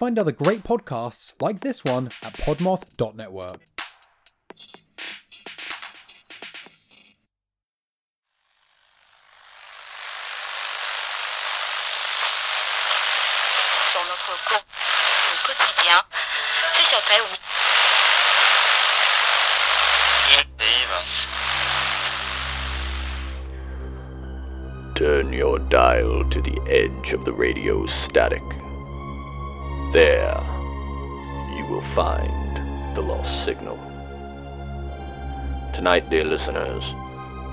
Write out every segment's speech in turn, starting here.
Find other great podcasts like this one at podmoth.network. dans notre co- au quotidien. C'est ça fait, oui. Turn your dial to the edge of the radio static. There, you will find the lost signal. Tonight, dear listeners,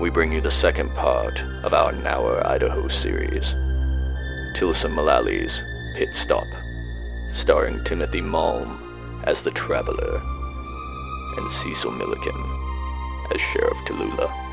we bring you the second part of our Nauer, Idaho series, Tilsen Mulalley Pit Stop, starring Timothy Malm as the Traveler and Cecil Milliken as Sheriff Telulah.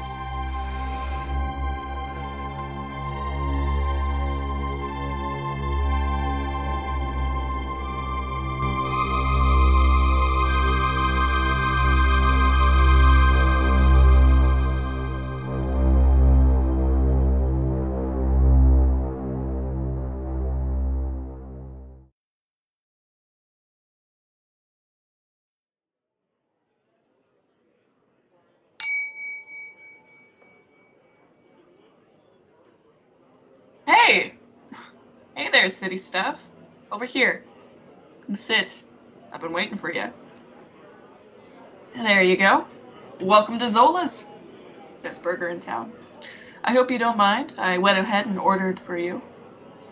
There, city stuff. Over here. Come sit. I've been waiting for you. There you go. Welcome to Zola's. Best burger in town. I hope you don't mind. I went ahead and ordered for you.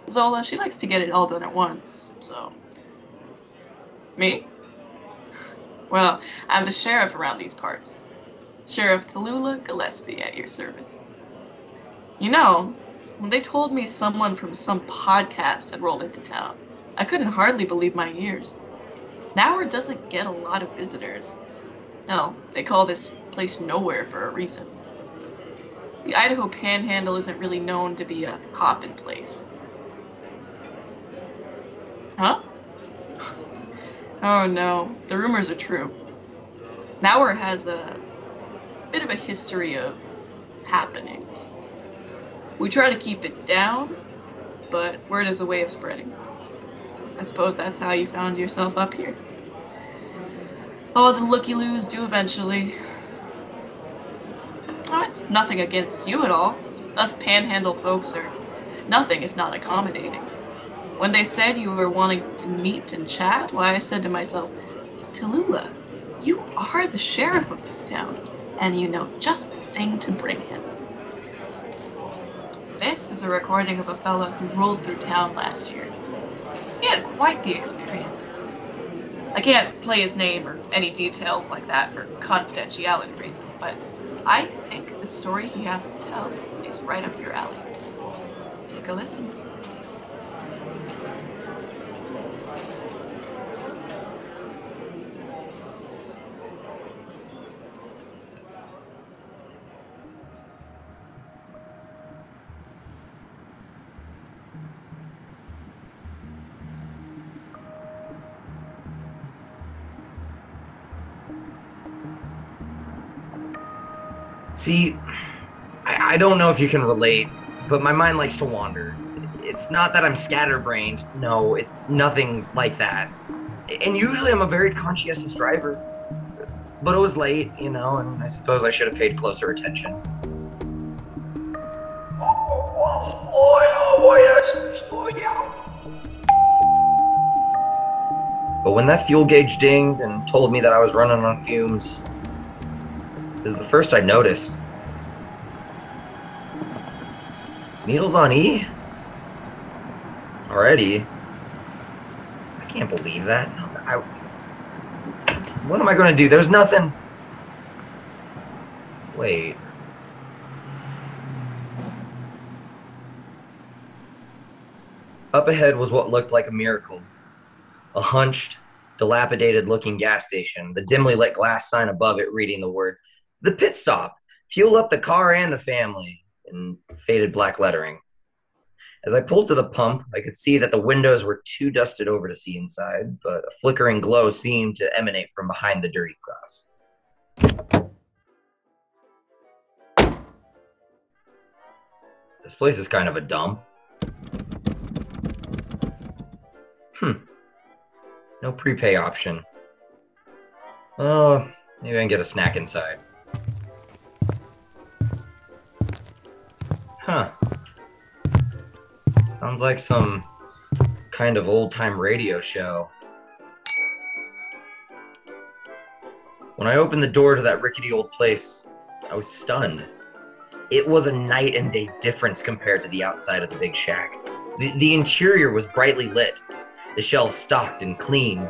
Zola, she likes to get it all done at once, so. Me? Well, I'm the sheriff around these parts. Sheriff Telulah Gillespie at your service. You know, when they told me someone from some podcast had rolled into town, I couldn't hardly believe my ears. Nowhere doesn't get a lot of visitors. No, they call this place nowhere for a reason. The Idaho Panhandle isn't really known to be a hoppin' place. Huh? oh no, the rumors are true. Nauer has a bit of a history of happenings. We try to keep it down, but word is a way of spreading. I suppose that's how you found yourself up here. All the looky loos do eventually. Oh, it's nothing against you at all. Us panhandle folks are nothing if not accommodating. When they said you were wanting to meet and chat, why I said to myself, Telulah, you are the sheriff of this town, and you know just the thing to bring him. This is a recording of a fellow who rolled through town last year. He had quite the experience. I can't play his name or any details like that for confidentiality reasons, but I think the story he has to tell is right up your alley. Take a listen. See, I, I don't know if you can relate, but my mind likes to wander. It's not that I'm scatterbrained. No, it's nothing like that. And usually I'm a very conscientious driver. But it was late, you know, and I suppose I should have paid closer attention. But when that fuel gauge dinged and told me that I was running on fumes, was the first I noticed. Needles on E? Already? I can't believe that. I, what am I going to do? There's nothing. Wait. Up ahead was what looked like a miracle. A hunched, dilapidated looking gas station, the dimly lit glass sign above it reading the words, The Pit Stop! Fuel up the car and the family, in faded black lettering. As I pulled to the pump, I could see that the windows were too dusted over to see inside, but a flickering glow seemed to emanate from behind the dirty glass. This place is kind of a dump. Hmm. No prepay option. Oh, maybe I can get a snack inside. Huh. Sounds like some kind of old time radio show. When I opened the door to that rickety old place, I was stunned. It was a night and day difference compared to the outside of the big shack. The, the interior was brightly lit, the shelves stocked and clean.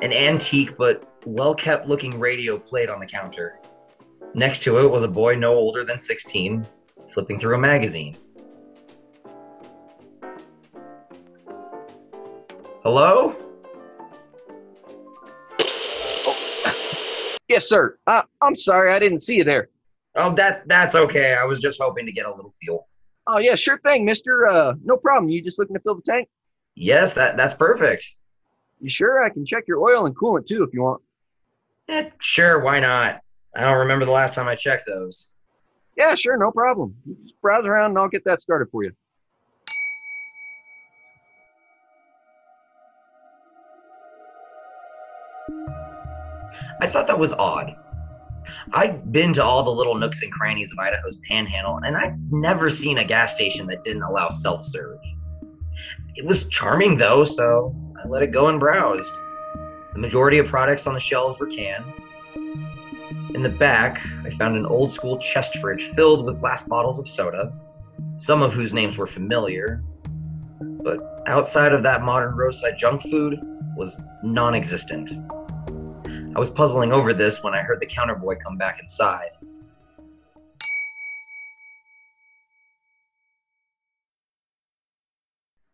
An antique but well kept looking radio played on the counter. Next to it was a boy no older than 16, flipping through a magazine. Hello? Yes, sir. Uh, I'm sorry, I didn't see you there. Oh, that that's okay. I was just hoping to get a little fuel. Oh yeah, sure thing, Mister. Uh, no problem. You just looking to fill the tank? Yes, that that's perfect. You sure? I can check your oil and coolant too if you want. Eh, sure, why not? I don't remember the last time I checked those. Yeah, sure, no problem. Just browse around and I'll get that started for you. I thought that was odd. I've been to all the little nooks and crannies of Idaho's panhandle, and I've never seen a gas station that didn't allow self serve. It was charming though, so I let it go and browsed. The majority of products on the shelves were canned. In the back, I found an old school chest fridge filled with glass bottles of soda, some of whose names were familiar. But outside of that modern roadside junk food was non existent. I was puzzling over this when I heard the counter boy come back inside.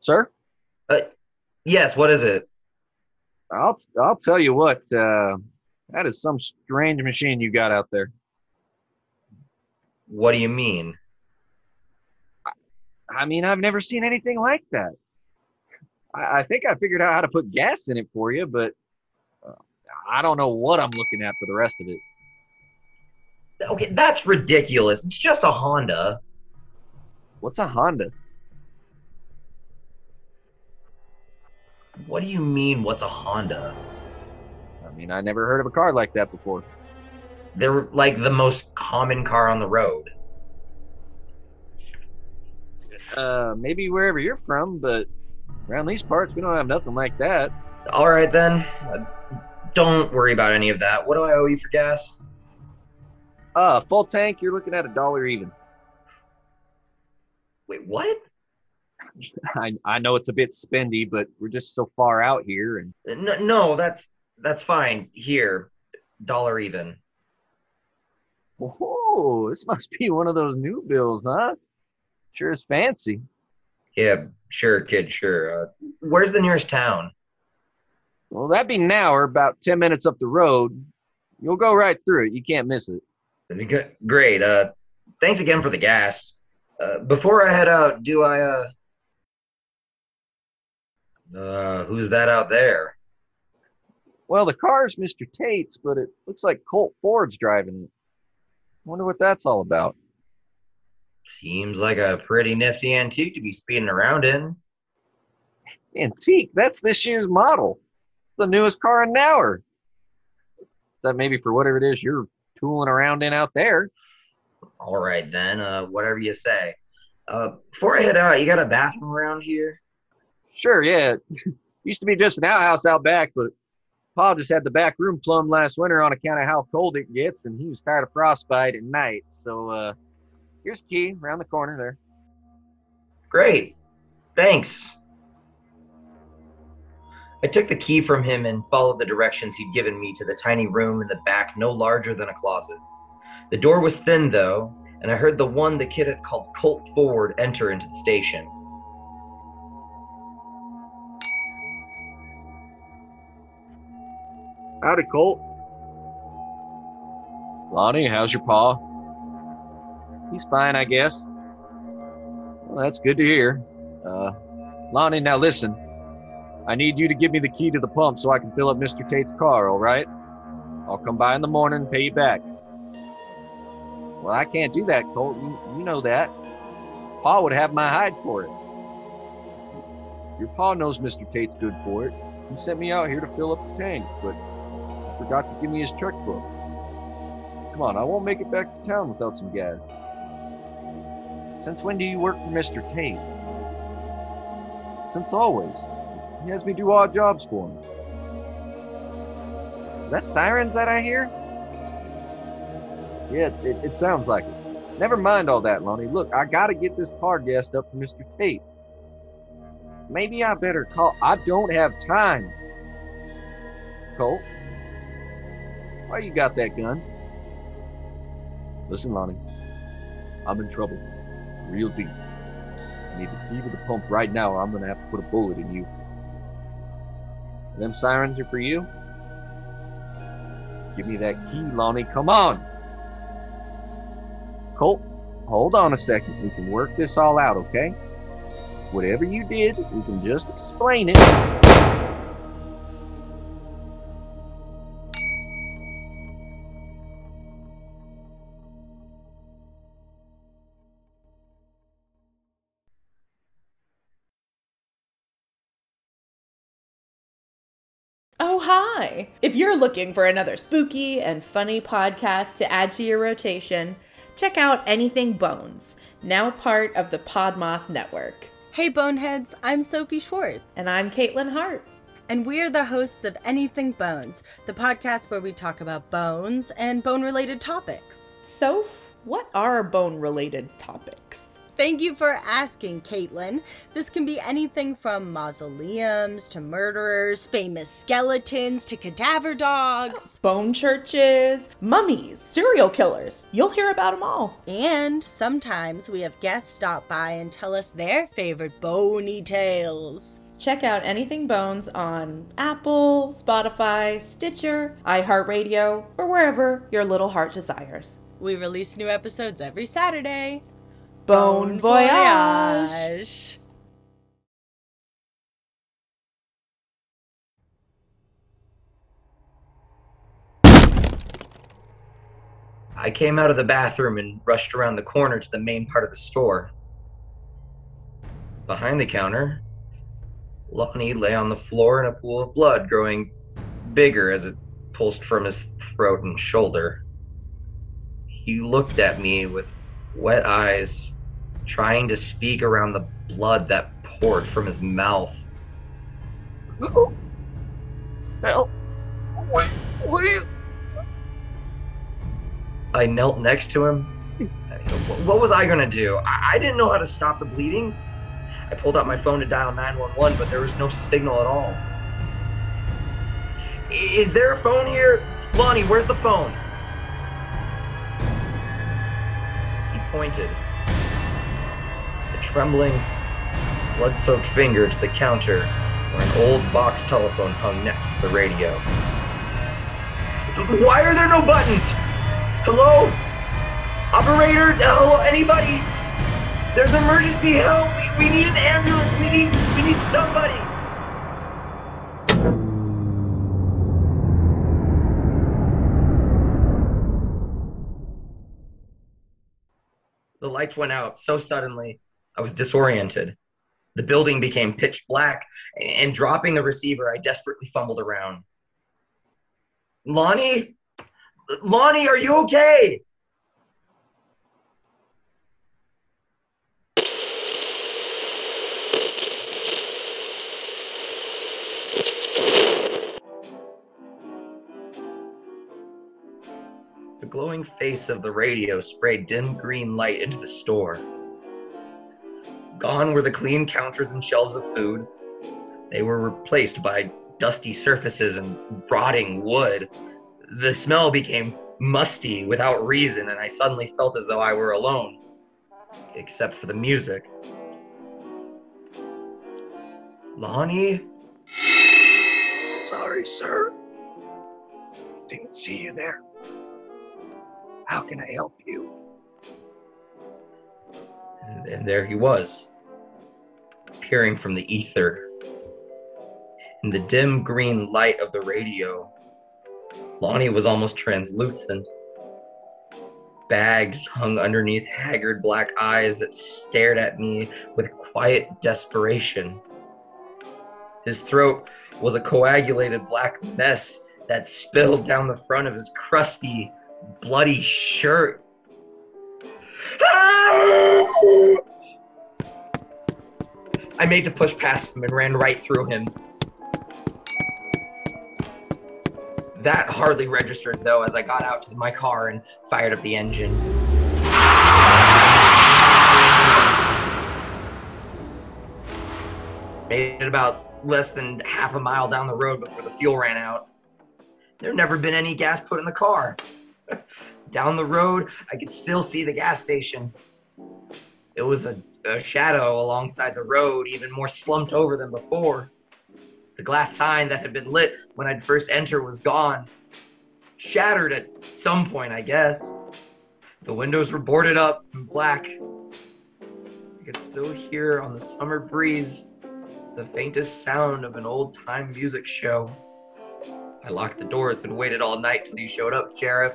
Sir, Hey. Yes, what is it? I'll I'll tell you what. Uh, that is some strange machine you got out there. What do you mean? I mean, I've never seen anything like that. I, I think I figured out how to put gas in it for you, but uh, I don't know what I'm looking at for the rest of it. Okay, that's ridiculous. It's just a Honda. What's a Honda? What do you mean, what's a Honda? I mean, I never heard of a car like that before. They're like the most common car on the road. Uh, maybe wherever you're from, but around these parts, we don't have nothing like that. All right, then. Uh, don't worry about any of that. What do I owe you for gas? Uh, full tank, you're looking at a dollar even. Wait, what? I I know it's a bit spendy, but we're just so far out here, and No, no, that's that's fine. Here, dollar even. oh, this must be one of those new bills, huh? Sure is fancy. Yeah, sure, kid, sure. Uh, where's the nearest town? Well, that'd be Nauer about ten minutes up the road. You'll go right through it. You can't miss it. Great. Uh, thanks again for the gas. Uh, before I head out, do I uh, uh, who's that out there? Well, the car's Mr. Tate's, but it looks like Colt Ford's driving it. Wonder what that's all about. Seems like a pretty nifty antique to be speeding around in. Antique. That's this year's model. The newest car in Nauer. Is that maybe for whatever it is you're tooling around in out there? All right then, uh, whatever you say. Uh, before I head out, you got a bathroom around here? Sure, yeah. Used to be just an outhouse out back, but Pa just had the back room plumbed last winter on account of how cold it gets, and he was tired of frostbite at night. So uh, here's the key around the corner there. Great. Thanks. I took the key from him and followed the directions he'd given me to the tiny room in the back, no larger than a closet. The door was thin, though, and I heard the one the kid had called Colt Ford enter into the station. Howdy, Colt. Lonnie, how's your pa? He's fine, I guess. Well, that's good to hear. Uh, Lonnie, now listen. I need you to give me the key to the pump so I can fill up Mr. Tate's car, all right? I'll come by in the morning and pay you back. Well, I can't do that, Colt. You, you know that. Pa would have my hide for it. Your pa knows Mr. Tate's good for it. He sent me out here to fill up the tank, but forgot to give me his checkbook. Come on, I won't make it back to town without some gas. Since when do you work for Mr. Tate? Since always. He has me do odd jobs for him. Is that sirens that I hear? Yeah, it, it sounds like it. Never mind all that, Lonnie. Look, I gotta get this car gassed up for Mr. Tate. Maybe I better call. I don't have time. Colt, why you got that gun? Listen, Lonnie, I'm in trouble. Real deep. I need the key to the pump right now, or I'm gonna have to put a bullet in you. Them sirens are for you? Give me that key, Lonnie. Come on! Colt, hold on a second. We can work this all out, okay? Whatever you did, we can just explain it. Oh, hi! If you're looking for another spooky and funny podcast to add to your rotation, check out Anything Bones, now part of the Podmoth Network. Hey Boneheads, I'm Sophie Schwartz. And I'm Caitlin Hart. And we're the hosts of Anything Bones, the podcast where we talk about bones and bone related topics. Soph, what are bone related topics? Thank you for asking, Caitlin. This can be anything from mausoleums to murderers, famous skeletons to cadaver dogs, bone churches, mummies, serial killers. You'll hear about them all. And sometimes we have guests stop by and tell us their favorite bony tales. Check out Anything Bones on Apple, Spotify, Stitcher, iHeartRadio, or wherever your little heart desires. We release new episodes every Saturday. Bon voyage. I came out of the bathroom and rushed around the corner to the main part of the store. Behind the counter, Lonnie lay on the floor in a pool of blood, growing bigger as it pulsed from his throat and shoulder. He looked at me with wet eyes, trying to speak around the blood that poured from his mouth. Help! Wait, please! I knelt next to him. What was I gonna do? I didn't know how to stop the bleeding. I pulled out my phone to dial 911, but there was no signal at all. Is there a phone here? Lonnie, where's the phone? He pointed. Trembling, blood soaked finger to the counter where an old box telephone hung next to the radio. Why are there no buttons? Hello? Operator? Hello? Anybody? There's emergency help! We, we need an ambulance! We need we need somebody! The lights went out so suddenly, I was disoriented. The building became pitch black, and dropping the receiver, I desperately fumbled around. Lonnie? Lonnie, are you okay? The glowing face of the radio sprayed dim green light into the store. Gone were the clean counters and shelves of food. They were replaced by dusty surfaces and rotting wood. The smell became musty without reason, and I suddenly felt as though I were alone, except for the music. Lonnie? Sorry, sir. Didn't see you there. How can I help you? And, and there he was, appearing from the ether. In the dim green light of the radio, Lonnie was almost translucent. Bags hung underneath haggard black eyes that stared at me with quiet desperation. His throat was a coagulated black mess that spilled down the front of his crusty, bloody shirt. I made to push past him and ran right through him. That hardly registered, though, as I got out to my car and fired up the engine. Made it about less than half a mile down the road before the fuel ran out. There never been any gas put in the car. down the road, I could still see the gas station. It was a, a shadow alongside the road, even more slumped over than before. The glass sign that had been lit when I'd first entered was gone. Shattered at some point, I guess. The windows were boarded up and black. I could still hear on the summer breeze the faintest sound of an old time music show. I locked the doors and waited all night till you showed up, Sheriff.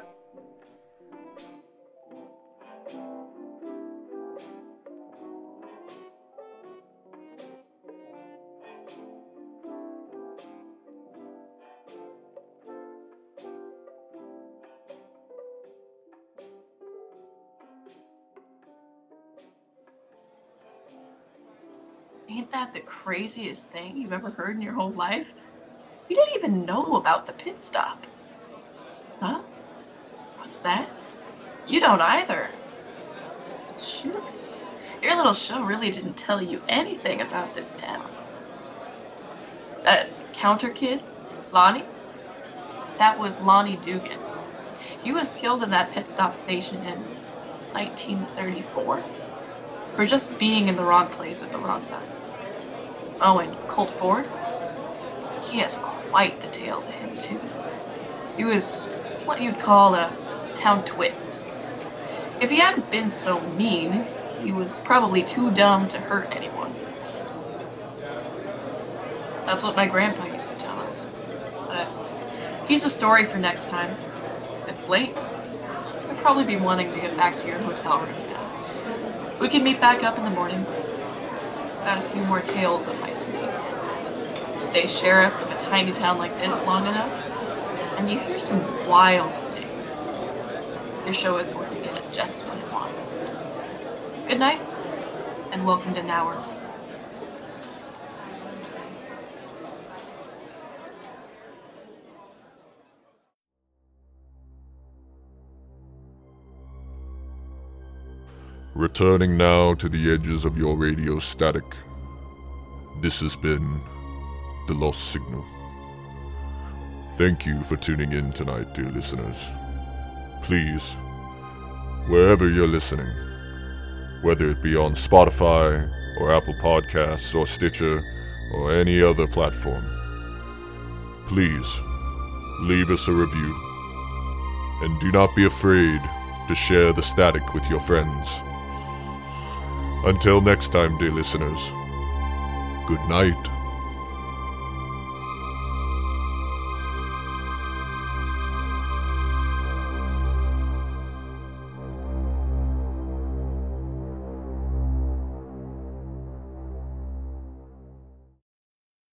Ain't that the craziest thing you've ever heard in your whole life? You didn't even know about the pit stop. Huh? What's that? You don't either. Shoot. Your little show really didn't tell you anything about this town. That counter kid, Lonnie? That was Lonnie Dugan. He was killed in that pit stop station in 1934 for just being in the wrong place at the wrong time. Oh, and Colt Ford? He has quite the tale to him, too. He was what you'd call a town twit. If he hadn't been so mean, he was probably too dumb to hurt anyone. That's what my grandpa used to tell us. But he's a story for next time. It's late. I'll probably be wanting to get back to your hotel room now. We can meet back up in the morning. Got a few more tales up my sleeve. Stay sheriff of a tiny town like this long enough, and you hear some wild things. Your show is going to get it just what it wants. Good night, and welcome to Nauer. Returning now to the edges of your radio static. This has been The Lost Signal. Thank you for tuning in tonight, dear listeners. Please, wherever you're listening, whether it be on Spotify or Apple Podcasts or Stitcher or any other platform, please leave us a review. And do not be afraid to share the static with your friends. Until next time, dear listeners, good night.